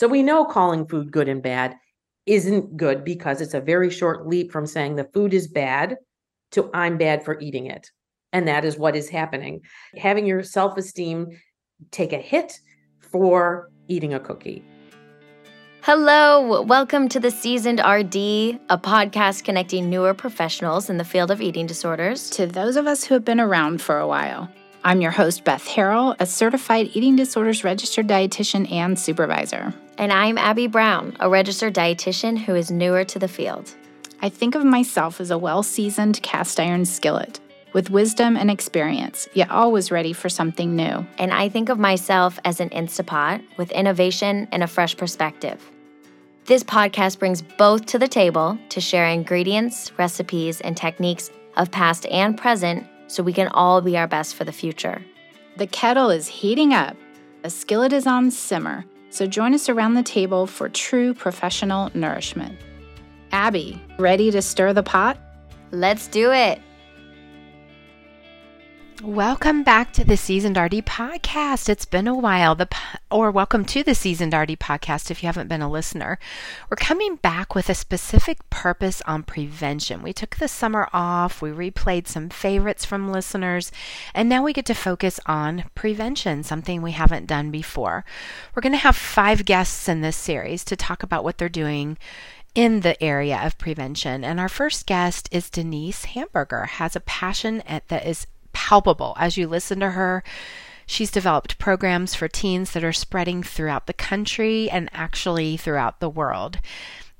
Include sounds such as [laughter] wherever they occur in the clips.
So we know calling food good and bad isn't good because it's a very short leap from saying the food is bad to I'm bad for eating it. And that is what is happening. Having your self esteem take a hit for eating a cookie. Hello, welcome to the Seasoned RD, a podcast connecting newer professionals in the field of eating disorders to those of us who have been around for a while. I'm your host, Beth Harrell, a certified eating disorders registered dietitian and supervisor. And I'm Abby Brown, a registered dietitian who is newer to the field. I think of myself as a well seasoned cast iron skillet with wisdom and experience, yet always ready for something new. And I think of myself as an Instapot with innovation and a fresh perspective. This podcast brings both to the table to share ingredients, recipes, and techniques of past and present so we can all be our best for the future. The kettle is heating up, a skillet is on simmer, so join us around the table for true professional nourishment. Abby, ready to stir the pot? Let's do it. Welcome back to the Seasoned RD podcast. It's been a while. The or welcome to the Seasoned RD podcast if you haven't been a listener. We're coming back with a specific purpose on prevention. We took the summer off, we replayed some favorites from listeners, and now we get to focus on prevention, something we haven't done before. We're going to have 5 guests in this series to talk about what they're doing in the area of prevention. And our first guest is Denise Hamburger, has a passion at, that is palpable as you listen to her. She's developed programs for teens that are spreading throughout the country and actually throughout the world.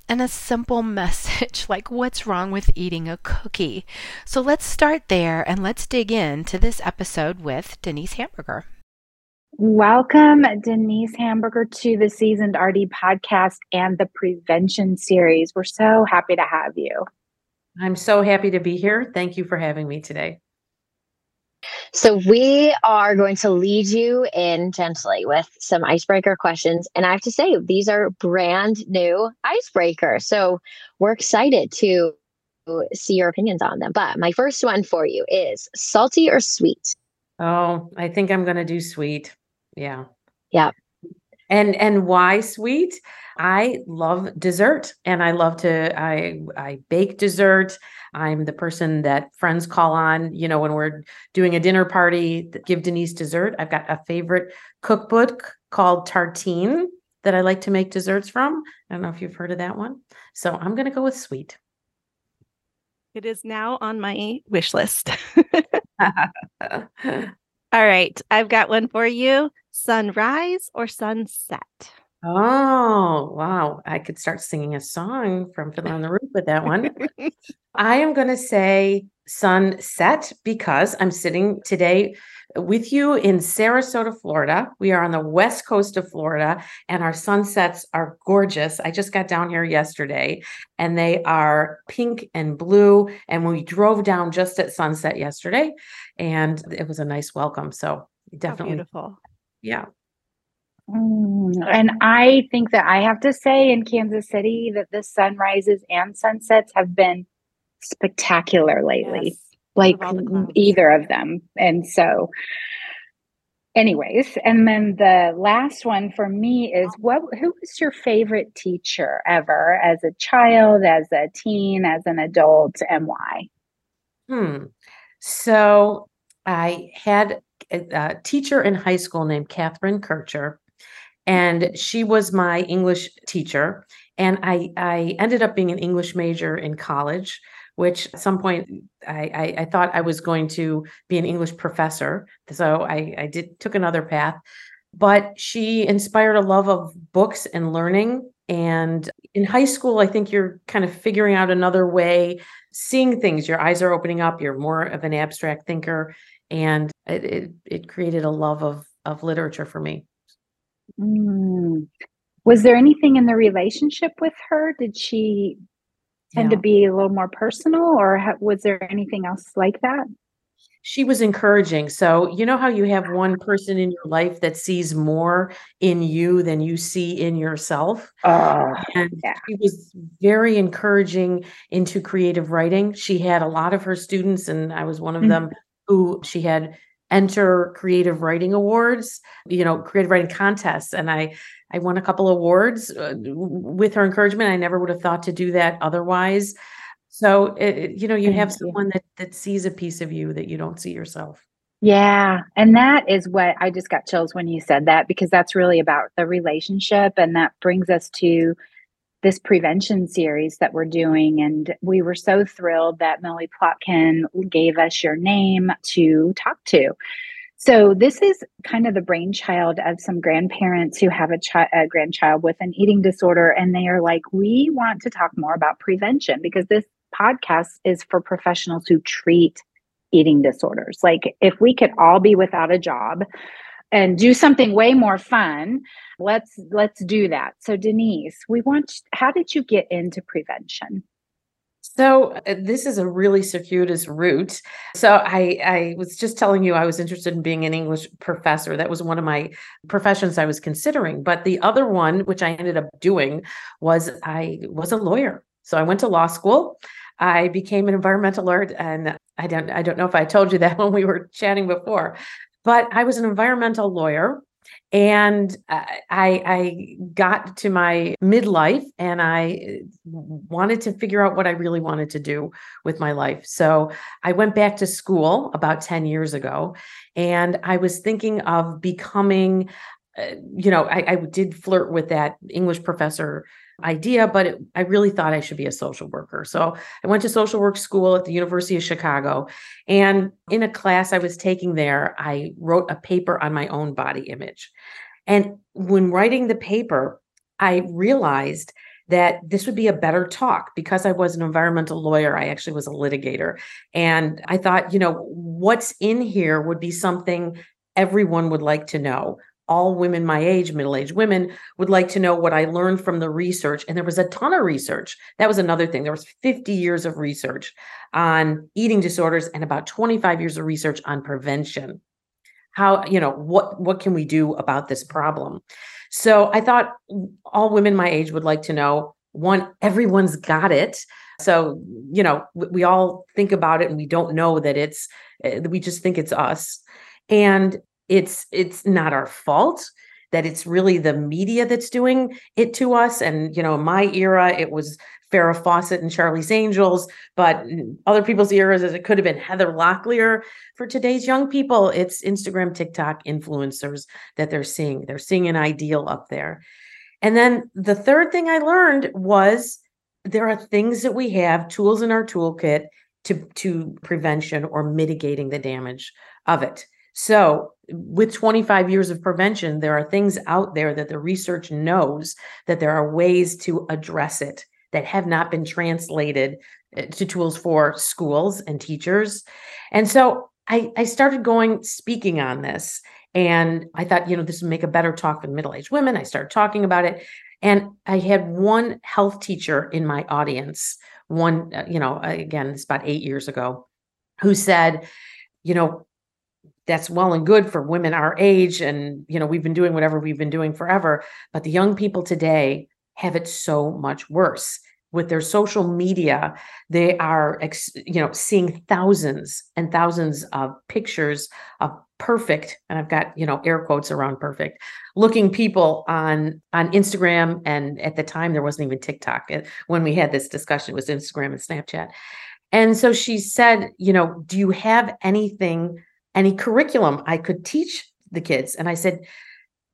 And a simple [laughs] message like, what's wrong with eating a cookie? So let's start there and let's dig into this episode with Denise Hamburger. Welcome, Denise Hamburger, to the Seasoned RD podcast and the Prevention Series. We're so happy to have you. I'm so happy to be here. Thank you for having me today. So, we are going to lead you in gently with some icebreaker questions. And I have to say, these are brand new icebreakers. So, we're excited to see your opinions on them. But my first one for you is salty or sweet? Oh, I think I'm going to do sweet. Yeah. Yeah. And and why sweet? I love dessert and I love to I I bake dessert. I'm the person that friends call on, you know, when we're doing a dinner party, give Denise dessert. I've got a favorite cookbook called Tartine that I like to make desserts from. I don't know if you've heard of that one. So I'm going to go with sweet. It is now on my wish list. [laughs] [laughs] [laughs] All right, I've got one for you. Sunrise or sunset? Oh, wow. I could start singing a song from Fiddler on the Roof with that one. [laughs] I am going to say sunset because I'm sitting today with you in Sarasota, Florida. We are on the west coast of Florida and our sunsets are gorgeous. I just got down here yesterday and they are pink and blue. And we drove down just at sunset yesterday and it was a nice welcome. So definitely beautiful. Yeah. Mm, and I think that I have to say in Kansas City that the sunrises and sunsets have been spectacular lately. Yes. Like either of them. And so anyways, and then the last one for me is what who was your favorite teacher ever as a child, as a teen, as an adult, and why? Hmm. So I had a teacher in high school named Catherine Kircher, and she was my English teacher. And I, I ended up being an English major in college, which at some point I, I, I thought I was going to be an English professor. So I, I did took another path. But she inspired a love of books and learning. And in high school, I think you're kind of figuring out another way, seeing things. Your eyes are opening up. You're more of an abstract thinker and it, it, it created a love of of literature for me. Mm. Was there anything in the relationship with her? Did she tend yeah. to be a little more personal, or ha- was there anything else like that? She was encouraging. So, you know how you have one person in your life that sees more in you than you see in yourself? Oh, and yeah. she was very encouraging into creative writing. She had a lot of her students, and I was one of mm-hmm. them, who she had enter creative writing awards, you know, creative writing contests. And I, I won a couple awards uh, with her encouragement. I never would have thought to do that otherwise. So, it, you know, you have someone that, that sees a piece of you that you don't see yourself. Yeah. And that is what I just got chills when you said that because that's really about the relationship. And that brings us to this prevention series that we're doing. And we were so thrilled that Millie Plotkin gave us your name to talk to. So, this is kind of the brainchild of some grandparents who have a, chi- a grandchild with an eating disorder. And they are like, we want to talk more about prevention because this podcast is for professionals who treat eating disorders. Like, if we could all be without a job, and do something way more fun let's let's do that so denise we want how did you get into prevention so uh, this is a really circuitous route. So I, I was just telling you I was interested in being an English professor. That was one of my professions I was considering. But the other one, which I ended up doing, was I was a lawyer. So I went to law school. I became an environmental lawyer, and I don't I don't know if I told you that [laughs] when we were chatting before, but I was an environmental lawyer and I, I got to my midlife and I wanted to figure out what I really wanted to do with my life. So I went back to school about 10 years ago and I was thinking of becoming, uh, you know, I, I did flirt with that English professor idea, but it, I really thought I should be a social worker. So I went to social work school at the University of Chicago. And in a class I was taking there, I wrote a paper on my own body image. And when writing the paper, I realized that this would be a better talk because I was an environmental lawyer. I actually was a litigator. And I thought, you know, what's in here would be something everyone would like to know all women my age, middle aged women, would like to know what I learned from the research. And there was a ton of research. That was another thing. There was 50 years of research on eating disorders and about 25 years of research on prevention. How, you know, what what can we do about this problem? So I thought all women my age would like to know one, everyone's got it. So, you know, we all think about it and we don't know that it's, eh, we just think it's us. And it's it's not our fault that it's really the media that's doing it to us and you know my era it was Farrah Fawcett and Charlie's Angels, but other people's eras, it could have been Heather Locklear. For today's young people, it's Instagram, TikTok influencers that they're seeing. They're seeing an ideal up there. And then the third thing I learned was there are things that we have, tools in our toolkit to, to prevention or mitigating the damage of it. So, with 25 years of prevention, there are things out there that the research knows that there are ways to address it that have not been translated eh, to tools for schools and teachers. And so I, I started going speaking on this. And I thought, you know, this would make a better talk for middle aged women. I started talking about it. And I had one health teacher in my audience, one, uh, you know, again, it's about eight years ago, who said, you know, that's well and good for women our age and you know we've been doing whatever we've been doing forever but the young people today have it so much worse. With their social media they are you know seeing thousands and thousands of pictures of perfect and i've got you know air quotes around perfect looking people on on instagram and at the time there wasn't even tiktok eh, when we had this discussion it was instagram and snapchat. And so she said you know do you have anything any curriculum I could teach the kids? And I said,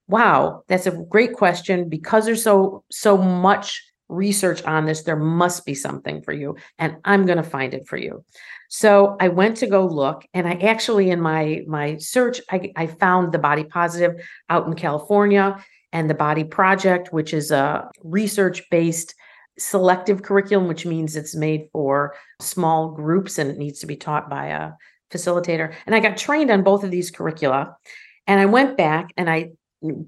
wow, that's a great question. Because there's so so much research on this, there must be something for you. And I'm going to find it for you. So I went to go look, and I actually, in my my search, I, I found the Body Positive out in California and the Body Project, which is a research based selective curriculum, which means it's made for small groups and it needs to be taught by a facilitator. And I got trained on both of these curricula. And I went back and I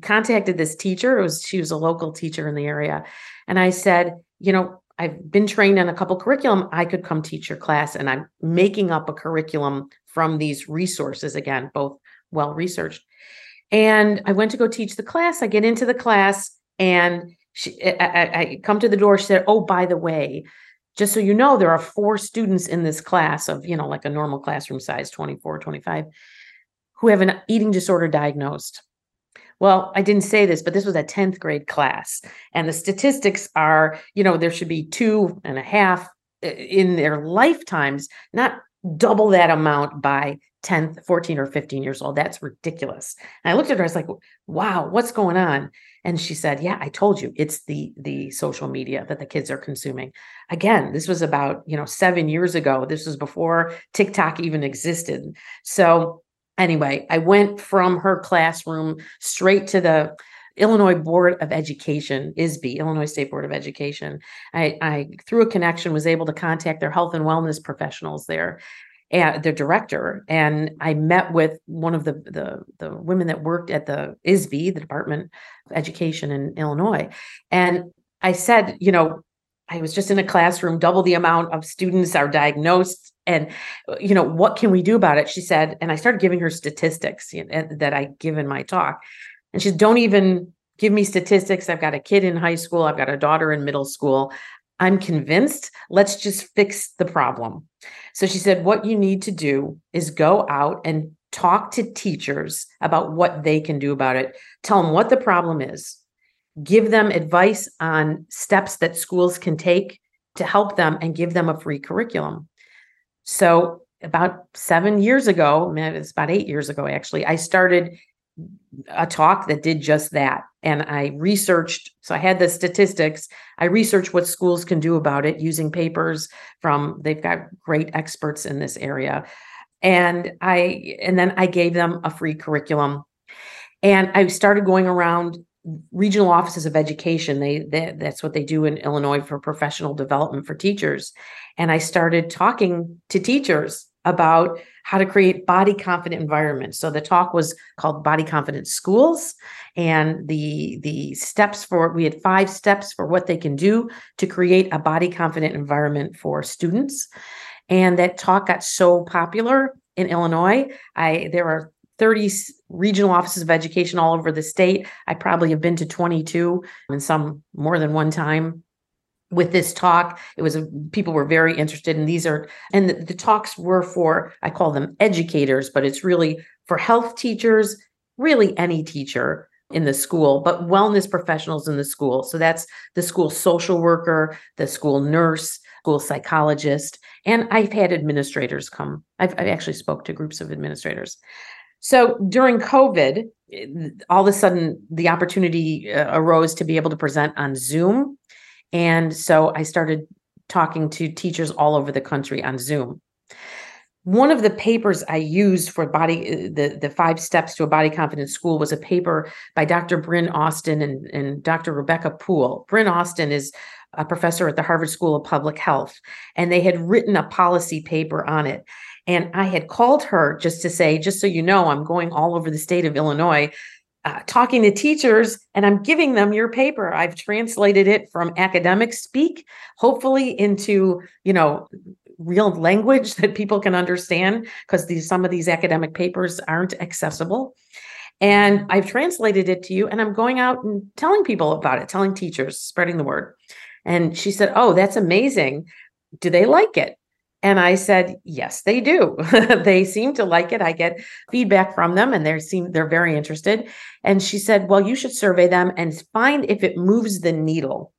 contacted this teacher. It was she was a local teacher in the area. And I said, you know, I've been trained on a couple curriculum. I could come teach your class. And I'm making up a curriculum from these resources again, both well researched. And I went to go teach the class. I get into the class and she, I, I come to the door. She said, Oh, by the way, just so you know, there are four students in this class of, you know, like a normal classroom size, 24, 25, who have an eating disorder diagnosed. Well, I didn't say this, but this was a 10th grade class. And the statistics are, you know, there should be two and a half eh, in their lifetimes, not double that amount by 10, 14 or 15 years old. That's ridiculous. And I looked at her, I was like, wow, what's going on? And she said, yeah, I told you it's the the social media that the kids are consuming. Again, this was about, you know, 7 years ago. This was before TikTok even existed. So anyway, I went from her classroom straight to the Illinois Board of Education, ISB, Illinois State Board of Education. I, I, through a connection, was able to contact their health and wellness professionals there and their director. And I met with one of the, the, the women that worked at the ISB, the Department of Education in Illinois. And I said, you know, I was just in a classroom, double the amount of students are diagnosed. And, you know, what can we do about it? She said, and I started giving her statistics you know, that I give in my talk. And she said, don't even give me statistics. I've got a kid in high school, I've got a daughter in middle school. I'm convinced. Let's just fix the problem. So she said, What you need to do is go out and talk to teachers about what they can do about it. Tell them what the problem is, give them advice on steps that schools can take to help them, and give them a free curriculum. So, about seven years ago, it's about eight years ago, actually, I started a talk that did just that. And I researched, so I had the statistics. I researched what schools can do about it using papers from, they've got great experts in this area. And I, and then I gave them a free curriculum. And I started going around regional offices of education. They, they that's what they do in Illinois for professional development for teachers. And I started talking to teachers about how to create body confident environments. So the talk was called Body Confident Schools and the the steps for we had five steps for what they can do to create a body confident environment for students. And that talk got so popular in Illinois. I there are 30 regional offices of education all over the state. I probably have been to 22 and some more than one time with this talk. It was people were very interested and in these are and the, the, talks were for i call them educators but it's really for health teachers really any teacher in the school but wellness professionals in the school. So that's the school social worker the school nurse school psychologist and i've had administrators come. I've, I've actually spoke to groups of administrators. So during covid all of a sudden the opportunity uh, arose to be able to present on zoom and so I started talking to teachers all over the country on Zoom. One of the papers I used for body uh, the, the five steps to a body confident school was a paper by Dr. Bryn Austin and, and Dr. Rebecca Puhl. Bryn Austin is a professor at the Harvard School of Public Health, and they had written a policy paper on it. And I had called her just to say, just so you know, I'm going all over the state of Illinois uh, talking to teachers and I'm giving them your paper. I've translated it from academic speak, hopefully into, you know, real language [laughs] that people can understand because these some of these academic papers aren't accessible. And I've translated it to you and I'm going out and telling people about it, telling teachers, spreading the word. And she said, "Oh, that's amazing. Do they like it?" And I said, yes, they do. [laughs] they seem to like it. I get feedback from them and they seem they're very interested. And she said, well, you should survey them and find if it moves the needle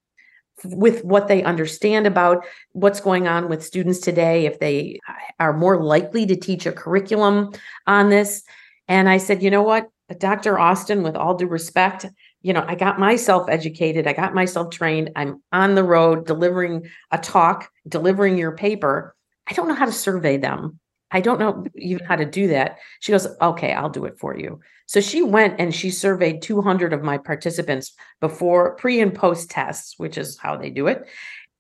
with what they understand about what's going on with students today, if they are more likely to teach a curriculum on this. And I said, you know what, Dr. Austin, with all due respect, you know, I got myself educated, I got myself trained, I'm on the road delivering a talk, delivering your paper. I don't know how to survey them. I don't know even how to do that. She goes, okay, I'll do it for you. So she went and she surveyed 200 of my participants before, pre and post tests, which is how they do it,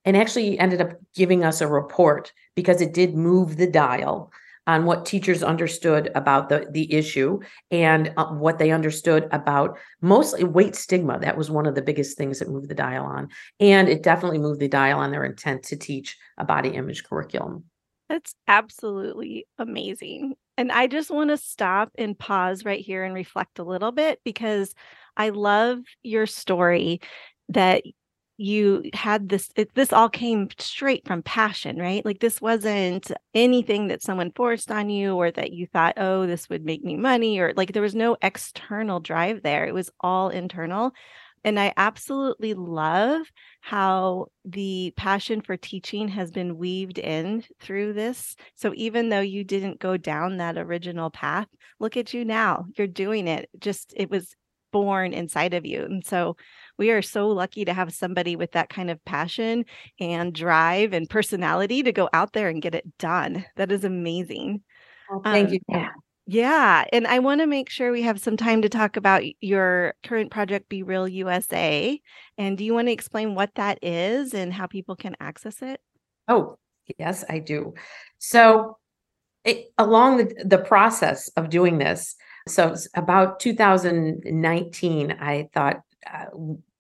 and actually ended up giving us a report because it did move the dial on what teachers understood about the, the issue and uh, what they understood about mostly weight stigma. That was one of the biggest things that moved the dial on. And it definitely moved the dial on their intent to teach a body image curriculum. That's absolutely amazing. And I just want to stop and pause right here and reflect a little bit because I love your story that you had this it, this all came straight from passion right like this wasn't anything that someone forced on you or that you thought oh this would make me money or like there was no external drive there it was all internal and i absolutely love how the passion for teaching has been weaved in through this so even though you didn't go down that original path look at you now you're doing it just it was born inside of you and so we are so lucky to have somebody with that kind of passion and drive and personality to go out there and get it done. That is amazing. Well, thank um, you. Yeah. Yeah. And I want to make sure we have some time to talk about your current project, Be Real USA. And do you want to explain what that is and how people can access it? Oh, yes, I do. So, it, along the, the process of doing this, so about 2019, I thought, uh,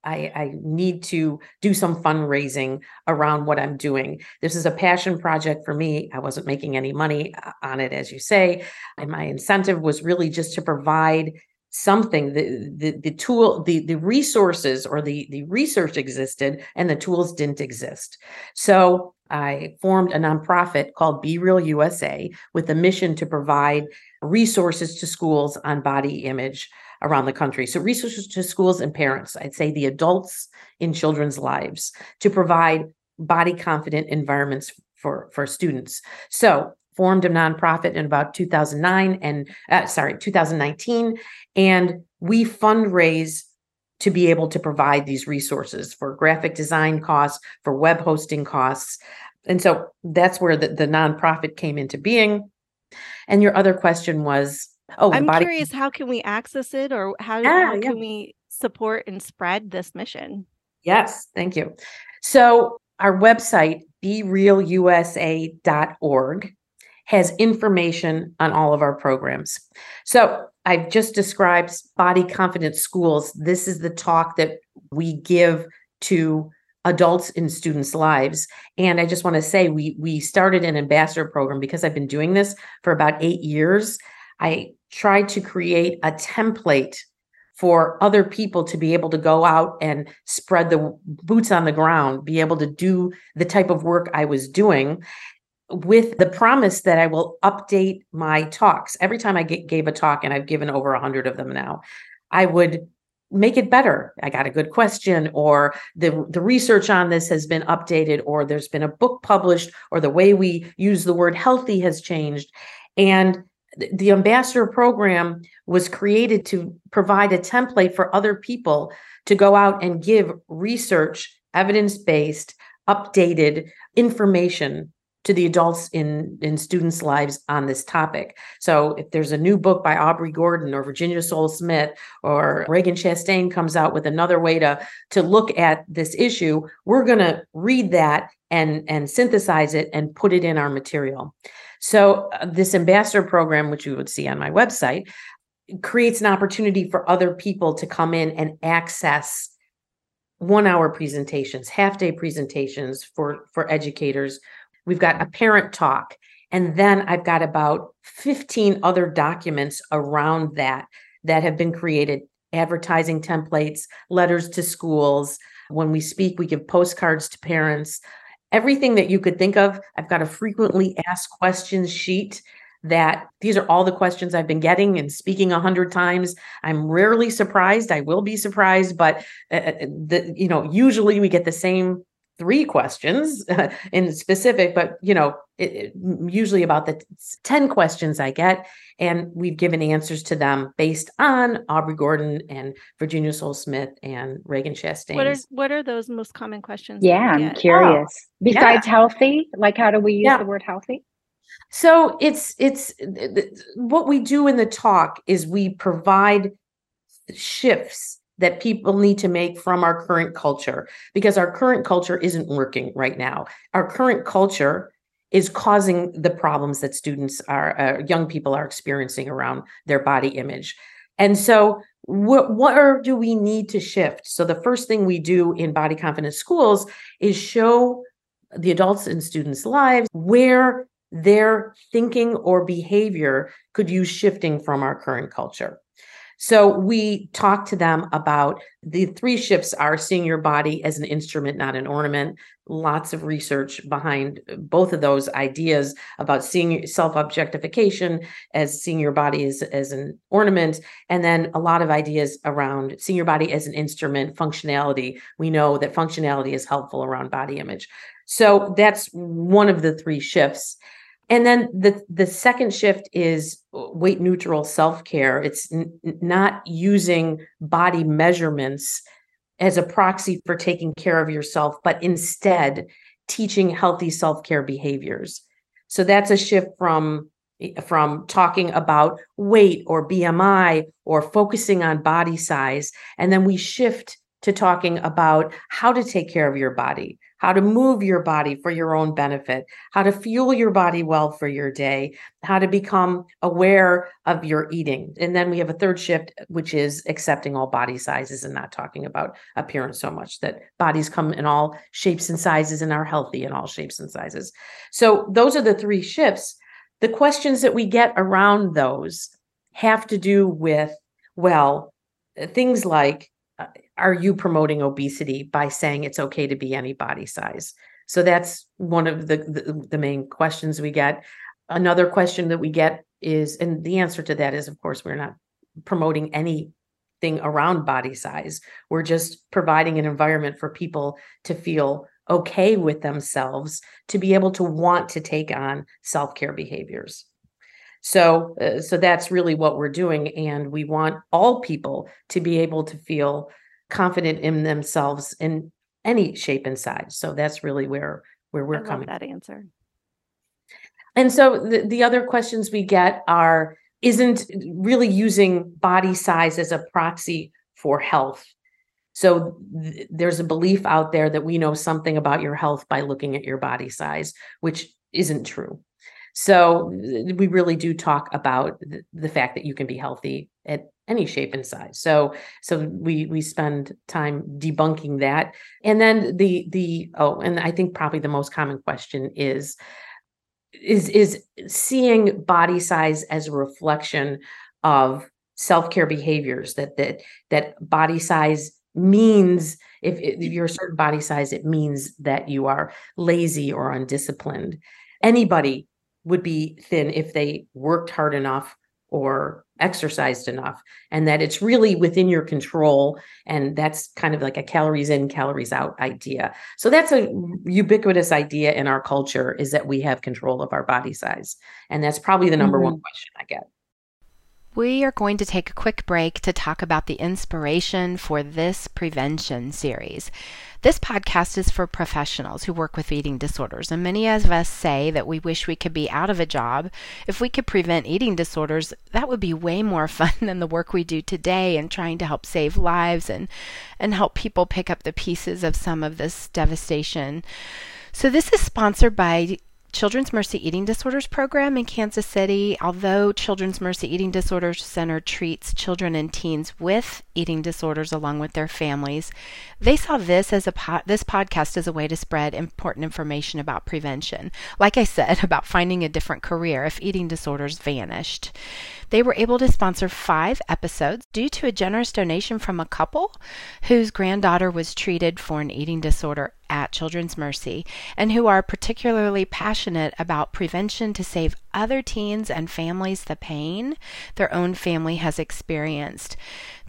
I, I, need to do some fundraising around what I'm doing. This is a passion project for me. I wasn't making any money uh, on it, as you say. And my incentive was really just to provide something the, the the tool the the resources or the the research existed and the tools didn't exist so i formed a nonprofit called be real usa with the mission to provide resources to schools on body image around the country. So, resources to schools and parents, I'd say the adults in children's lives to provide body confident environments for, for students. So, formed a nonprofit in about 2009 and uh, sorry, 2019. And we fundraise to be able to provide these resources for graphic design costs, for web hosting costs. And so that's where the, the nonprofit came into being. And your other question was Oh, I'm body- curious. How can we access it, or how, yeah, how can we support and spread this mission? Yes, thank you. So our website, berealusa.org, has information on all of our programs. So I've just described body confidence schools. This is the talk that we give to adults in students' lives. And I just want to say we we started an ambassador program because I've been doing this for about eight years. I tried to create a template for other people to be able to go out and spread the boots on the ground, be able to do the type of work I was doing with the promise that I will update my talks. Every time I get, gave a talk, and I've given over a hundred of them now, I would make it better. I got a good question, or the, the research on this has been updated, or there's been a book published, or the way we use the word healthy has changed. And the ambassador program was created to provide a template for other people to go out and give research, evidence based, updated information to the adults in in students' lives on this topic. So if there's a new book by Aubrey Gordon or Virginia Sole Smith or Ragen Chastain comes out with another way to to look at this issue, we're going to read that and and synthesize it and put it in our material. So, uh, this ambassador program, which you would see on my website, creates an opportunity for other people to come in and access one hour presentations, half day presentations for, for educators. We've got a parent talk. And then I've got about 15 other documents around that that have been created advertising templates, letters to schools. When we speak, we give postcards to parents everything that you could think of. I've got a frequently asked questions sheet that these are all the questions I've been getting and speaking a hundred times. I'm rarely surprised. I will be surprised, but uh, uh the you know usually we get the same three questions uh, [laughs] in specific, but you know, it, it, usually about the 10 questions I get, and we've given answers to them based on Aubrey Gordon and Virginia Sole Smith and Ragen Chastain. What are what are those most common questions? Yeah, I'm curious. Oh, Besides yeah. healthy, like how do we use yeah. the word healthy? So it's it's what we do in the talk is we provide shifts that people need to make from our current culture because our current culture isn't working right now. Our current culture is causing the problems that students are, uh, young people are experiencing around their body image. And so, what, what do we need to shift? So, the first thing we do in body confidence schools is show the adults in students' lives where their thinking or behavior could use shifting from our current culture. So we talk to them about the three shifts are seeing your body as an instrument, not an ornament. Lots of research behind both of those ideas about seeing self objectification as seeing your body as, as an ornament, and then a lot of ideas around seeing your body as an instrument, functionality. We know that functionality is helpful around body image. So that's one of the three shifts. And then the the second shift is weight neutral self care. It's n- not using body measurements as a proxy for taking care of yourself, but instead teaching healthy self care behaviors. So that's a shift from from talking about weight or BMI or focusing on body size, and then we shift to talking about how to take care of your body how to move your body for your own benefit, how to fuel your body well for your day, how to become aware of your eating. And then we have a third shift, which is accepting all body sizes and not talking about appearance so much, that bodies come in all shapes and sizes and are healthy in all shapes and sizes. So those are the three shifts. The questions that we get around those have to do with, well, things like, Uh, are you promoting obesity by saying it's okay to be any body size? So that's one of the, the, the main questions we get. Another question that we get is, and the answer to that is, of course, we're not promoting anything around body size. We're just providing an environment for people to feel okay with themselves, to be able to want to take on self care behaviors. So, uh, so that's really what we're doing, and we want all people to be able to feel confident in themselves in any shape and size. So that's really where where we're I coming. that answer. And so the, the other questions we get are isn't really using body size as a proxy for health. So th- there's a belief out there that we know something about your health by looking at your body size, which isn't true. So we really do talk about the, fact that you can be healthy at any shape and size. So so we we spend time debunking that. And then the the oh, and I think probably the most common question is is is seeing body size as a reflection of self-care behaviors that that that body size means if, if you're a certain body size it means that you are lazy or undisciplined anybody would be thin if they worked hard enough or exercised enough and that it's really within your control and that's kind of like a calories in calories out idea so that's a ubiquitous idea in our culture is that we have control of our body size and that's probably the number mm-hmm. one question i get we are going to take a quick break to talk about the inspiration for this prevention series. This podcast is for professionals who work with eating disorders, and many of us say that we wish we could be out of a job. If we could prevent eating disorders, that would be way more [laughs] fun than the work we do today in trying to help save lives and, and help people pick up the pieces of some of this devastation. So, this is sponsored by Children's Mercy Eating Disorders program in Kansas City. Although Children's Mercy Eating Disorders Center treats children and teens with eating disorders along with their families, they saw this as a po- this podcast as a way to spread important information about prevention. Like I said [laughs] about finding a different career if eating disorders vanished. They were able to sponsor five episodes due to a generous donation from a couple whose granddaughter was treated for an eating disorder at Children's Mercy and who are particularly passionate about prevention to save other teens and families the pain their own family has experienced.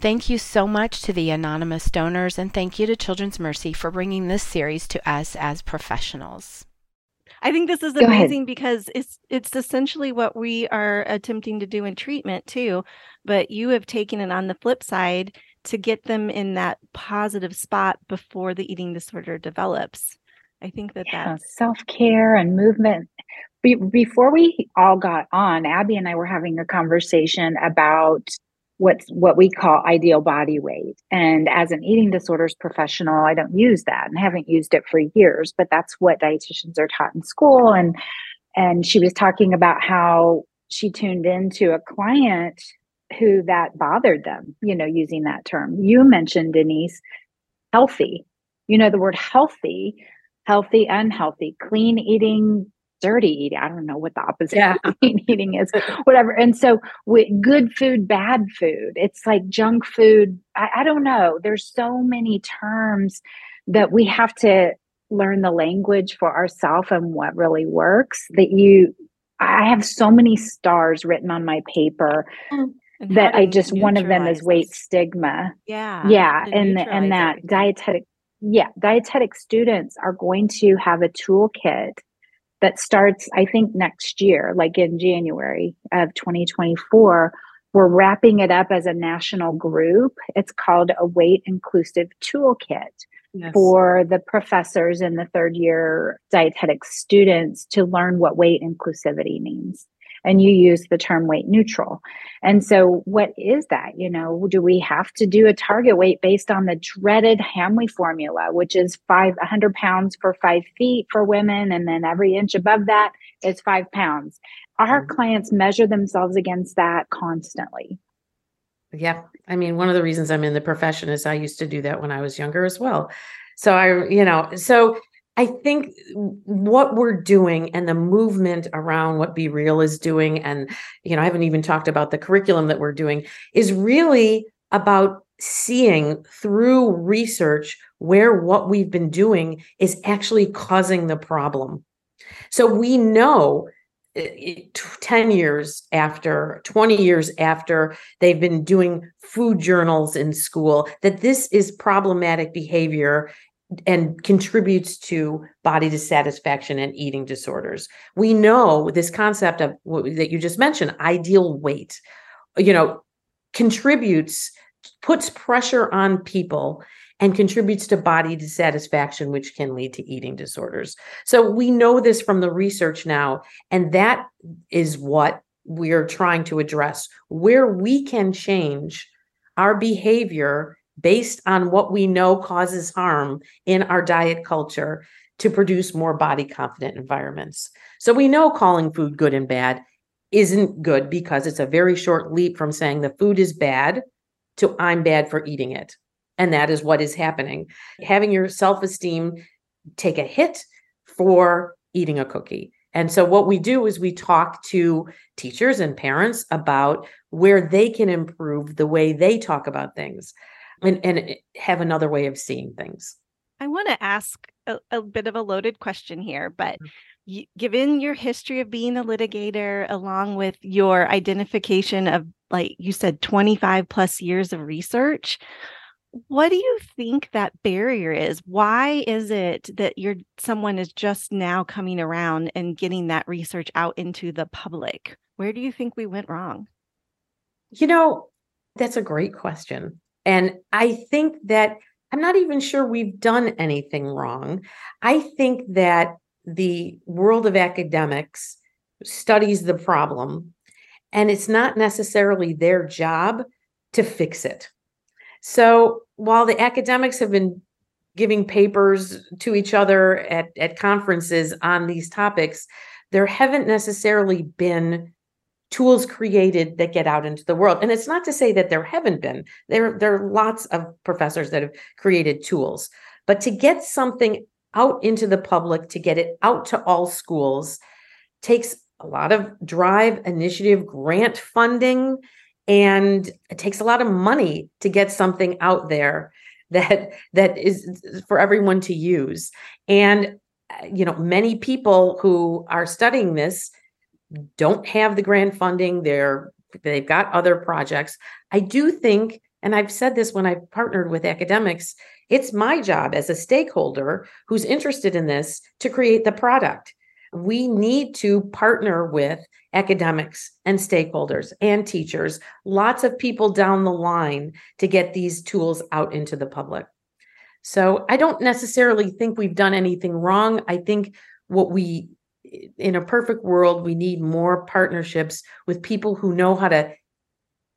Thank you so much to the anonymous donors and thank you to Children's Mercy for bringing this series to us as professionals. I think this is Go amazing ahead. because it's it's essentially what we are attempting to do in treatment too. But you have taken it on the flip side to get them in that positive spot before the eating disorder develops. I think that yeah, that's self care and movement. Be- before we all got on, Abby and I were having a conversation about what's what we call ideal body weight. And as an eating disorders professional, I don't use that and haven't used it for years, but that's what dietitians are taught in school. And and she was talking about how she tuned into a client who that bothered them, you know, using that term. You mentioned, Denise, healthy. You know, the word healthy, healthy, unhealthy, clean eating, dirty eating. I don't know what the opposite Yeah. of clean [laughs] eating is, whatever. And so, with good food, bad food, it's like junk food. I, I don't know. There's so many terms that we have to learn the language for ourselves and what really works. That you, I have so many stars written on my paper mm. And that I just one of them is weight stigma Yeah. yeah and and that everything. dietetic yeah dietetic students are going to have a toolkit that starts i think next year like in january of 2024 we're wrapping it up as a national group it's called a weight inclusive toolkit Yes. for the professors and the third year dietetic students to learn what weight inclusivity means. And you use the term weight neutral. And so, what is that? You know, do we have to do a target weight based on the dreaded Hamwi formula, which is five, 100 pounds for five feet for women, and then every inch above that is five pounds? Our Mhm. clients measure themselves against that constantly. Yeah. I mean, one of the reasons I'm in the profession is I used to do that when I was younger as well. So I, you know, so I think what we're doing and the movement around what Be Real is doing, and, you know, I haven't even talked about the curriculum that we're doing, is really about seeing through research where what we've been doing is actually causing the problem. So we know uh, 10 years after, 20 years after they've been doing food journals in school, that this is problematic behavior and contributes to body dissatisfaction and eating disorders. We know this concept of that you just mentioned, ideal weight, you know, contributes, puts pressure on people and contributes to body dissatisfaction, which can lead to eating disorders. So we know this from the research now, and that is what we're trying to address where we can change our behavior based on what we know causes harm in our diet culture to produce more body confident environments. So we know calling food good and bad isn't good because it's a very short leap from saying the food is bad to I'm bad for eating it. And that is what is happening. Having your self esteem take a hit for eating a cookie. And so, what we do is we talk to teachers and parents about where they can improve the way they talk about things and, and have another way of seeing things. I want to ask a, a bit of a loaded question here, but Mm. given your history of being a litigator, along with your identification of, like you said, 25 plus years of research, what do you think that barrier is? Why is it that you're someone is just now coming around and getting that research out into the public? Where do you think we went wrong? You know, that's a great question. And I think that I'm not even sure we've done anything wrong. I think that the world of academics studies the problem, and it's not necessarily their job to fix it. So while the academics have been giving papers to each other at, at conferences on these topics, there haven't necessarily been tools created that get out into the world. And it's not to say that there haven't been. There, there are lots of professors that have created tools. But to get something out into the public, to get it out to all schools, takes a lot of drive, initiative, grant funding, and it takes a lot of money to get something out there that that is for everyone to use. And uh, you know, many people who are studying this don't have the grant funding they're they've got other projects. I do think and i've said this when i've partnered with academics it's my job as a stakeholder who's interested in this to create the product. We need to partner with academics and stakeholders and teachers lots of people down the line to get these tools out into the public. So i don't necessarily think we've done anything wrong. I think what we in a perfect world, we need more partnerships with people who know how to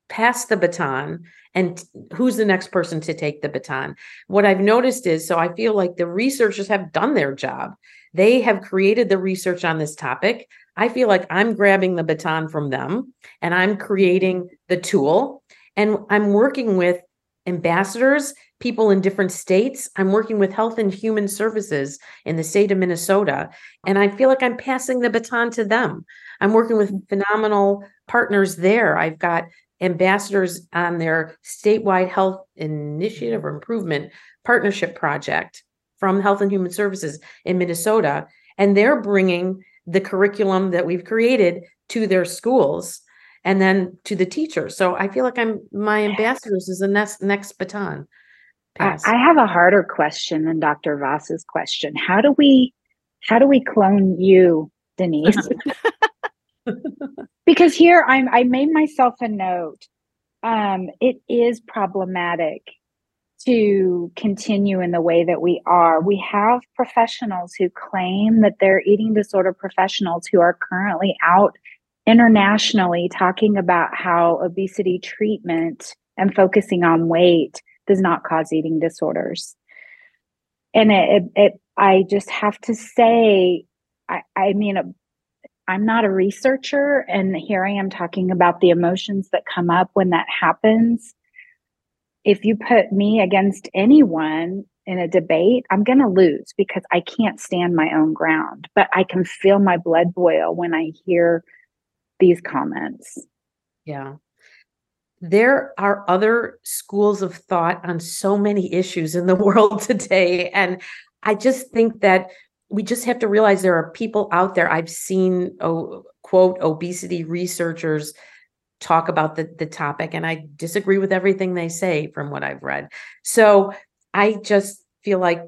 pass the baton and who's the next person to take the baton. What I've noticed is so I feel like the researchers have done their job. They have created the research on this topic. I feel like I'm grabbing the baton from them and I'm creating the tool and I'm working with ambassadors, people in different states. I'm working with Health and Human Services in the state of Minnesota, and I feel like I'm passing the baton to them. I'm working with phenomenal partners there. I've got ambassadors on their statewide health initiative or improvement partnership project from Health and Human Services in Minnesota, and they're bringing the curriculum that we've created to their schools and then to the teachers. So I feel like I'm my ambassadors is the next next baton. I, I have a harder question than Dr. Voss's question. How do we how do we clone you, Denise? [laughs] because here I'm I made myself a note. Um, it is problematic to continue in the way that we are. We have professionals who claim that they're eating disorder professionals who are currently out internationally talking about how obesity treatment and focusing on weight does not cause eating disorders. And it, it, it I just have to say, I, I mean, I'm not a researcher, and here I am talking about the emotions that come up when that happens. If you put me against anyone in a debate, I'm going to lose because I can't stand my own ground. But I can feel my blood boil when I hear these comments. Yeah. There are other schools of thought on so many issues in the [laughs] world today. And I just think that we just have to realize there are people out there. I've seen, oh, quote, obesity researchers talk about the, the topic, and I disagree with everything they say from what I've read. So I just feel like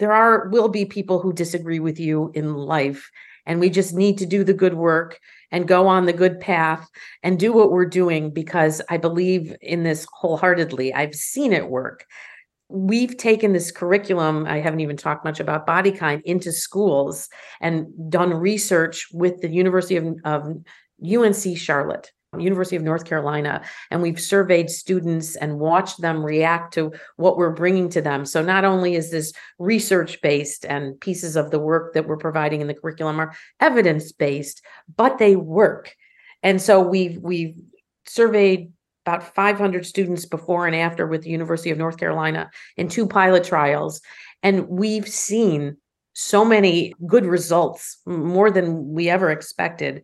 there are will be people who disagree with you in life and we just need to do the good work and go on the good path and do what we're doing because I believe in this wholeheartedly. I've seen it work. We've taken this curriculum, I haven't even talked much about BodyKind, into schools and done research with the University of, of UNC Charlotte University of North Carolina, and we've surveyed students and watched them react to what we're bringing to them. So not only is this research based and pieces of the work that we're providing in the curriculum are evidence based, but they work. And so we've we've surveyed about 500 students before and after with the University of North Carolina in two pilot trials, and we've seen so many good results, more than we ever expected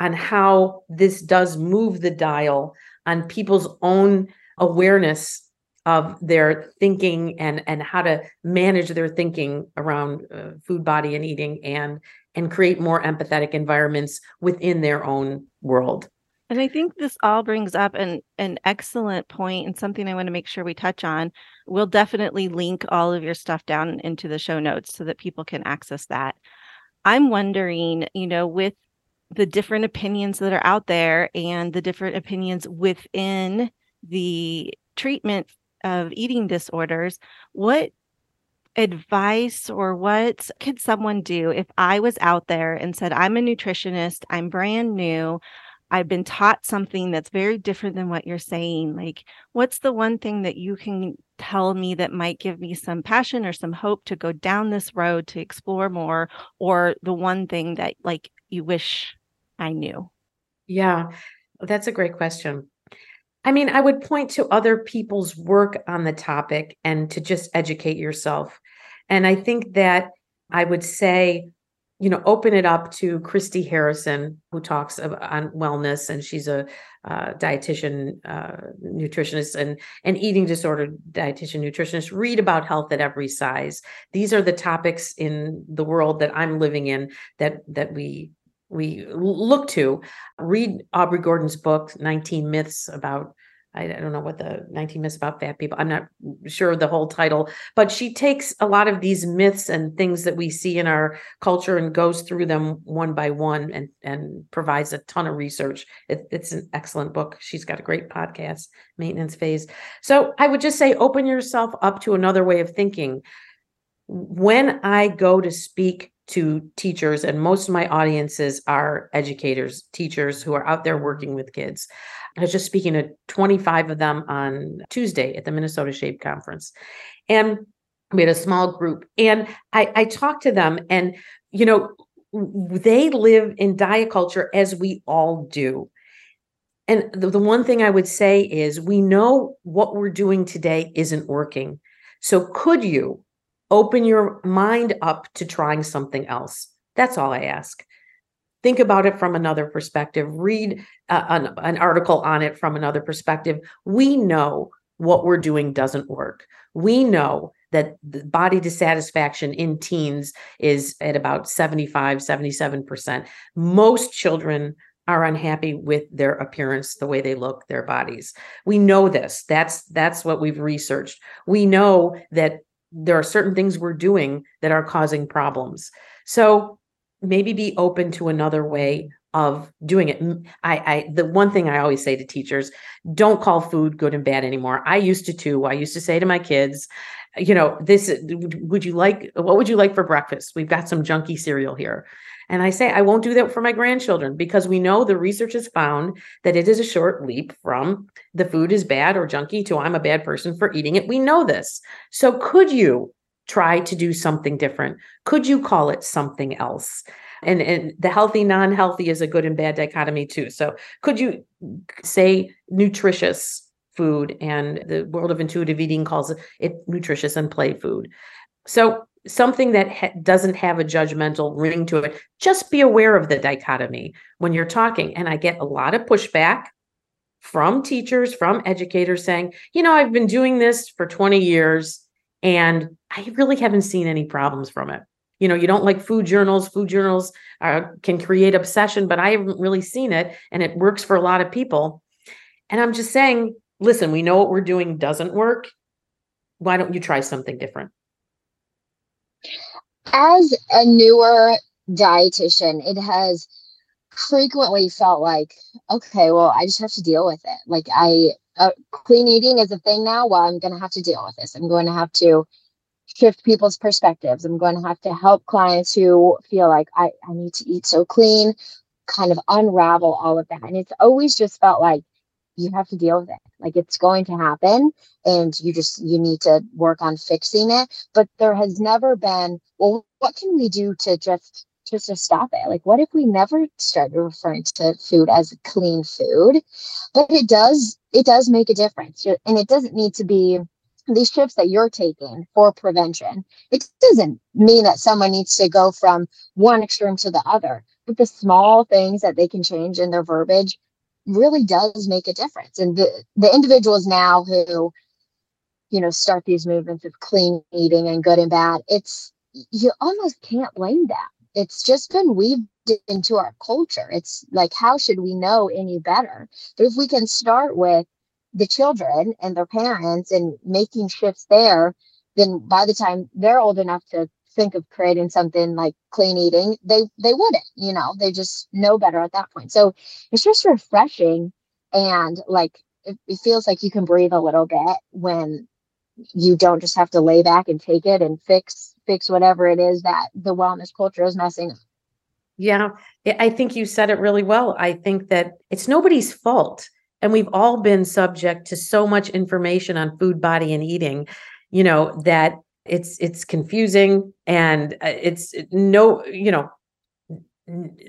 on how this does move the dial on people's own awareness of their thinking and and how to manage their thinking around uh, food body and eating and and create more empathetic environments within their own world. And i think this all brings up an an excellent point and something i want to make sure we touch on. We'll definitely link all of your stuff down into the show notes so that people can access that. I'm wondering you know with the different opinions that are out there and the different opinions within the treatment of eating disorders, what advice or what could someone do if I was out there and said, I'm a nutritionist, I'm brand new, I've been taught something that's very different than what you're saying? Like, what's the one thing that you can tell me that might give me some passion or some hope to go down this road to explore more? Or the one thing that, like, you wish I knew? Yeah, that's a great question. I mean, I would point to other people's work on the topic and to just educate yourself. And I think that I would say, you know, open it up to Christy Harrison, who talks on wellness, and she's a uh, dietitian, uh, nutritionist, and an eating disorder dietitian, nutritionist. Read about health at every size. These are the topics in the world that I'm living in that that we we look to read aubrey gordon's book 19 myths about I don't know what the 19 myths about fat people. I'm not sure the whole title, but she takes a lot of these myths and things that we see in our culture and goes through them one by one and and provides a ton of research. It, it's an excellent book. She's got a great podcast, Maintenance Phase. So I would just say open yourself up to another way of thinking. When I go to speak to teachers, and most of my audiences are educators, teachers who are out there working with kids. I was just speaking to 25 of them on Tuesday at the Minnesota Shape Conference. And we had a small group, and I, I talked to them, and you know, they live in diet culture as we all do. And the, the one thing I would say is we know what we're doing today isn't working. So could you open your mind up to trying something else? That's all I ask. Think about it from another perspective. Read uh, an, an article on it from another perspective. We know what we're doing doesn't work. We know that body dissatisfaction in teens is at about 75, 77%. Most children are unhappy with their appearance the way they look their bodies we know this that's that's what we've researched we know that there are certain things we're doing that are causing problems. So maybe be open to another way of doing it. I i the one thing i always say to teachers don't call food good and bad anymore. I used to too. I used to say to my kids you know this would you like what would you like for breakfast? We've got some junky cereal here and I say, I won't do that for my grandchildren because we know the research has found that it is a short leap from the food is bad or junky to I'm a bad person for eating it. We know this. So could you try to do something different? Could you call it something else? And, and the healthy, non healthy is a good and bad dichotomy too. So could you say nutritious food and the world of intuitive eating calls it nutritious and play food? So something that ha- doesn't have a judgmental ring to it just be aware of the dichotomy when you're talking. And i get a lot of pushback from teachers from educators saying you know i've been doing this for 20 years and i really haven't seen any problems from it. You know you don't like food journals food journals uh, can create obsession but i haven't really seen it and it works for a lot of people. And i'm just saying listen we know what we're doing doesn't work. Why don't you try something different as a newer dietitian, it has frequently felt like, okay, well, I just have to deal with it. Like I, uh, clean eating is a thing now. Well, I'm going to have to deal with this. I'm going to have to shift people's perspectives. I'm going to have to help clients who feel like I, I need to eat so clean, kind of unravel all of that. And it's always just felt like you have to deal with it. Like it's going to happen and you just you need to work on fixing it. But there has never been, well, what can we do to just just to stop it? Like what if we never started referring to food as clean food? But it does it does make a difference. And it doesn't need to be these trips that you're taking for prevention. It doesn't mean that someone needs to go from one extreme to the other. But the small things that they can change in their verbiage really does make a difference. And the, the individuals now who, you know, start these movements of clean eating and good and bad, it's, you almost can't blame them. It's just been weaved into our culture. It's like, how should we know any better? But if we can start with the children and their parents and making shifts there, then by the time they're old enough to think of creating something like clean eating, they they wouldn't, you know, they just know better at that point. So it's just refreshing and like it, it feels like you can breathe a little bit when you don't just have to lay back and take it and fix fix whatever it is that the wellness culture is messing up. Yeah, I think you said it really well. I think that it's nobody's fault. And we've all been subject to so much information on food, body, and eating, you know, that it's it's confusing and uh, it's no you know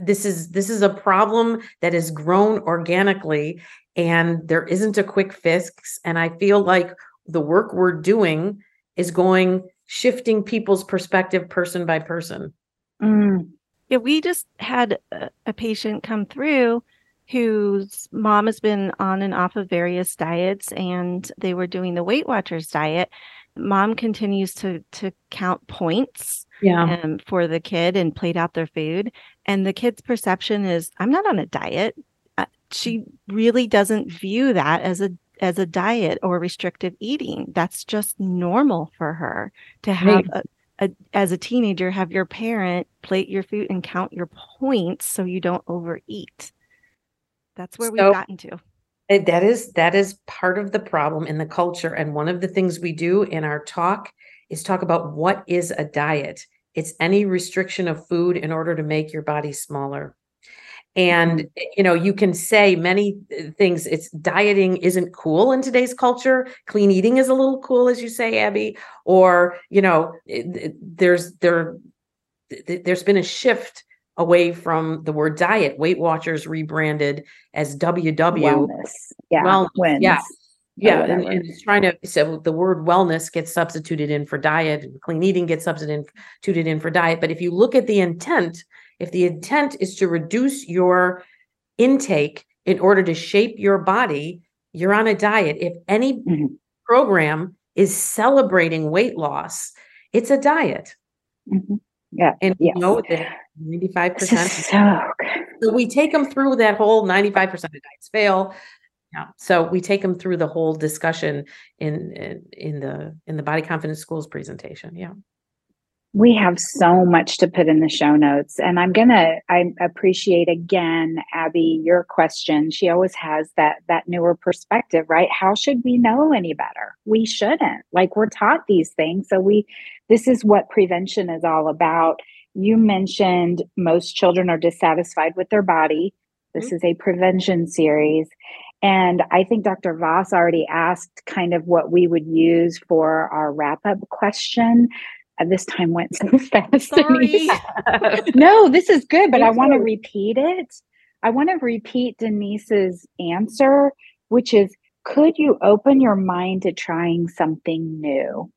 this is this is a problem that has grown organically and there isn't a quick fix. And i feel like the work we're doing is going shifting people's perspective person by person. Mm. yeah we just had a, a patient come through whose mom has been on and off of various diets and they were doing the weight watchers diet mom continues to to count points yeah. um, for the kid and plate out their food. And the kid's perception is i'm not on a diet. Uh, she really doesn't view that as a as a diet or restrictive eating. That's just normal for her to have right. a, a, as a teenager have your parent plate your food and count your points so you don't overeat. That's where so, we've gotten to that is that is part of the problem in the culture and one of the things we do in our talk is talk about what is a diet. It's any restriction of food in order to make your body smaller. And you know you can say many uh, things. It's dieting isn't cool in today's culture. Clean eating is a little cool as you say abby. Or you know there's there there's been a shift away from the word diet. Weight Watchers rebranded as WW. Wellness. Yeah. Wellness, Wins. yeah. Yeah, and, and it's trying to so the word wellness gets substituted in for diet, and clean eating gets substituted in for diet. But if you look at the intent, if the intent is to reduce your intake in order to shape your body, you're on a diet. If any Mhm. program is celebrating weight loss, it's a diet. Mhm. Yeah. And Yes. know that 95% so good. so we take them through that whole 95% of diets fail. Yeah. So we take them through the whole discussion in, in in the in the Body Confident Schools presentation. Yeah. We have so much to put in the show notes. And I'm gonna I appreciate again, Abby, your question. She always has that that newer perspective, right? How should we know any better? We shouldn't. Like we're taught these things. So we this is what prevention is all about. You mentioned most children are dissatisfied with their body. This is a prevention series. And I think Dr. Voss already asked kind of what we would use for our wrap up question. Uh, this time went so [laughs] fast. Sorry. [laughs] No, this is good, but I want to repeat it. I want to repeat Denise's answer, which is could you open your mind to trying something new?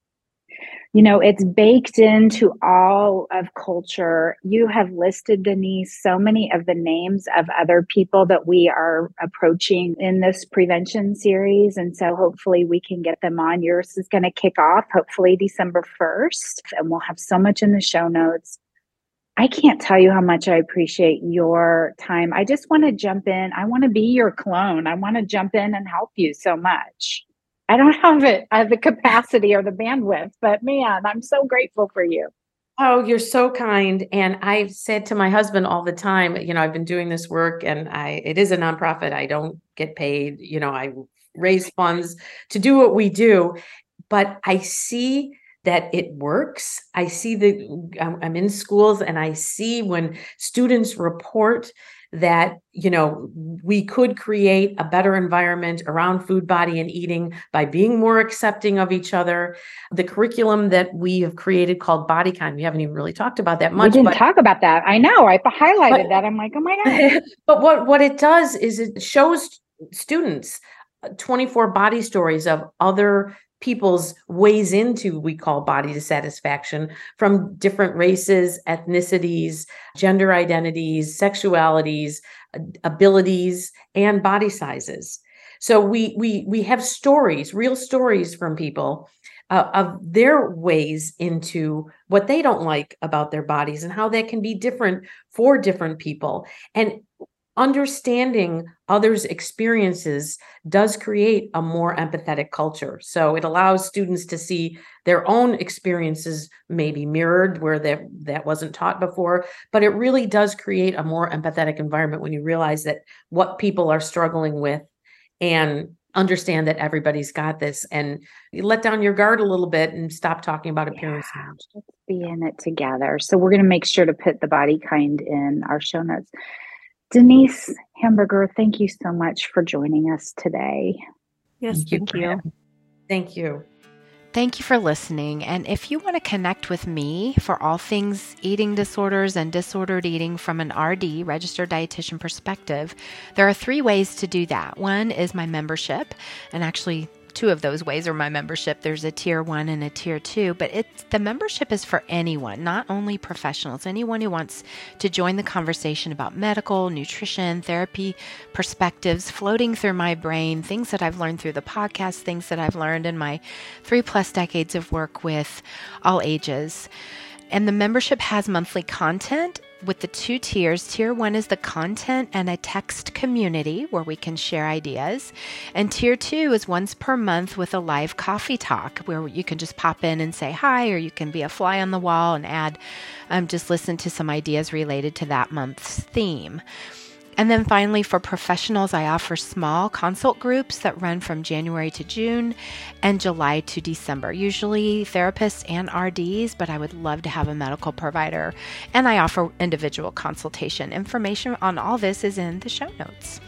You know, it's baked into all of culture. You have listed, Denise, so many of the names of other people that we are approaching in this prevention series. And so hopefully we can get them on. Yours is going to kick off hopefully December 1st, and we'll have so much in the show notes. I can't tell you how much I appreciate your time. I just want to jump in. I want to be your clone. I want to jump in and help you so much. I don't [laughs] have it, have the capacity or the bandwidth, but man, I'm so grateful for you. Oh, you're so kind. And I've said to my husband all the time, you know, I've been doing this work and I it is a nonprofit. I don't get paid, you know, I raise funds to do what we do, but I see that it works. I see the I'm I'm in schools and I see when students report that you know we could create a better environment around food body and eating by being more accepting of each other the curriculum that we have created called BodyKind we haven't even really talked about that much We didn't but talk about that. I know. I highlighted But- that. I'm like, oh my God. [laughs] but what what it does is it shows students uh, 24 body stories of other people's ways into we call body dissatisfaction from different races ethnicities gender identities sexualities abilities and body sizes. So we we we have stories real stories from people uh, of their ways into what they don't like about their bodies and how that can be different for different people. And understanding others experiences does create a more empathetic culture so it allows students to see their own experiences maybe mirrored where that that wasn't taught before but it really does create a more empathetic environment when you realize that what people are struggling with and understand that everybody's got this and you let down your guard a little bit and stop talking about appearance. Let's be in it together. So we're going to make sure to put the BodyKind in our show notes. Denise Hamburger, thank you so much for joining us today. Yes, thank for you. having- Thank you. Thank you for listening. And if you want to connect with me for all things eating disorders and disordered eating from an RD, registered dietitian perspective, there are three ways to do that. One is my membership, and actually, two of those ways are my membership. There's a tier one and a tier two, but it's the membership is for anyone, not only professionals, anyone who wants to join the conversation about medical, nutrition, therapy perspectives floating through my brain, things that I've learned through the podcast, things that I've learned in my three plus decades of work with all ages. And the membership has monthly content with the two tiers. Tier one is the content and a text community where we can share ideas. And tier two is once per month with a live coffee talk where you can just pop in and say hi, or you can be a fly on the wall and add, um, just listen to some ideas related to that month's theme. And then finally, for professionals, I offer small consult groups that run from January to June and July to December. Usually therapists and RDs, but I would love to have a medical provider. And I offer individual consultation. Information on all this is in the show notes.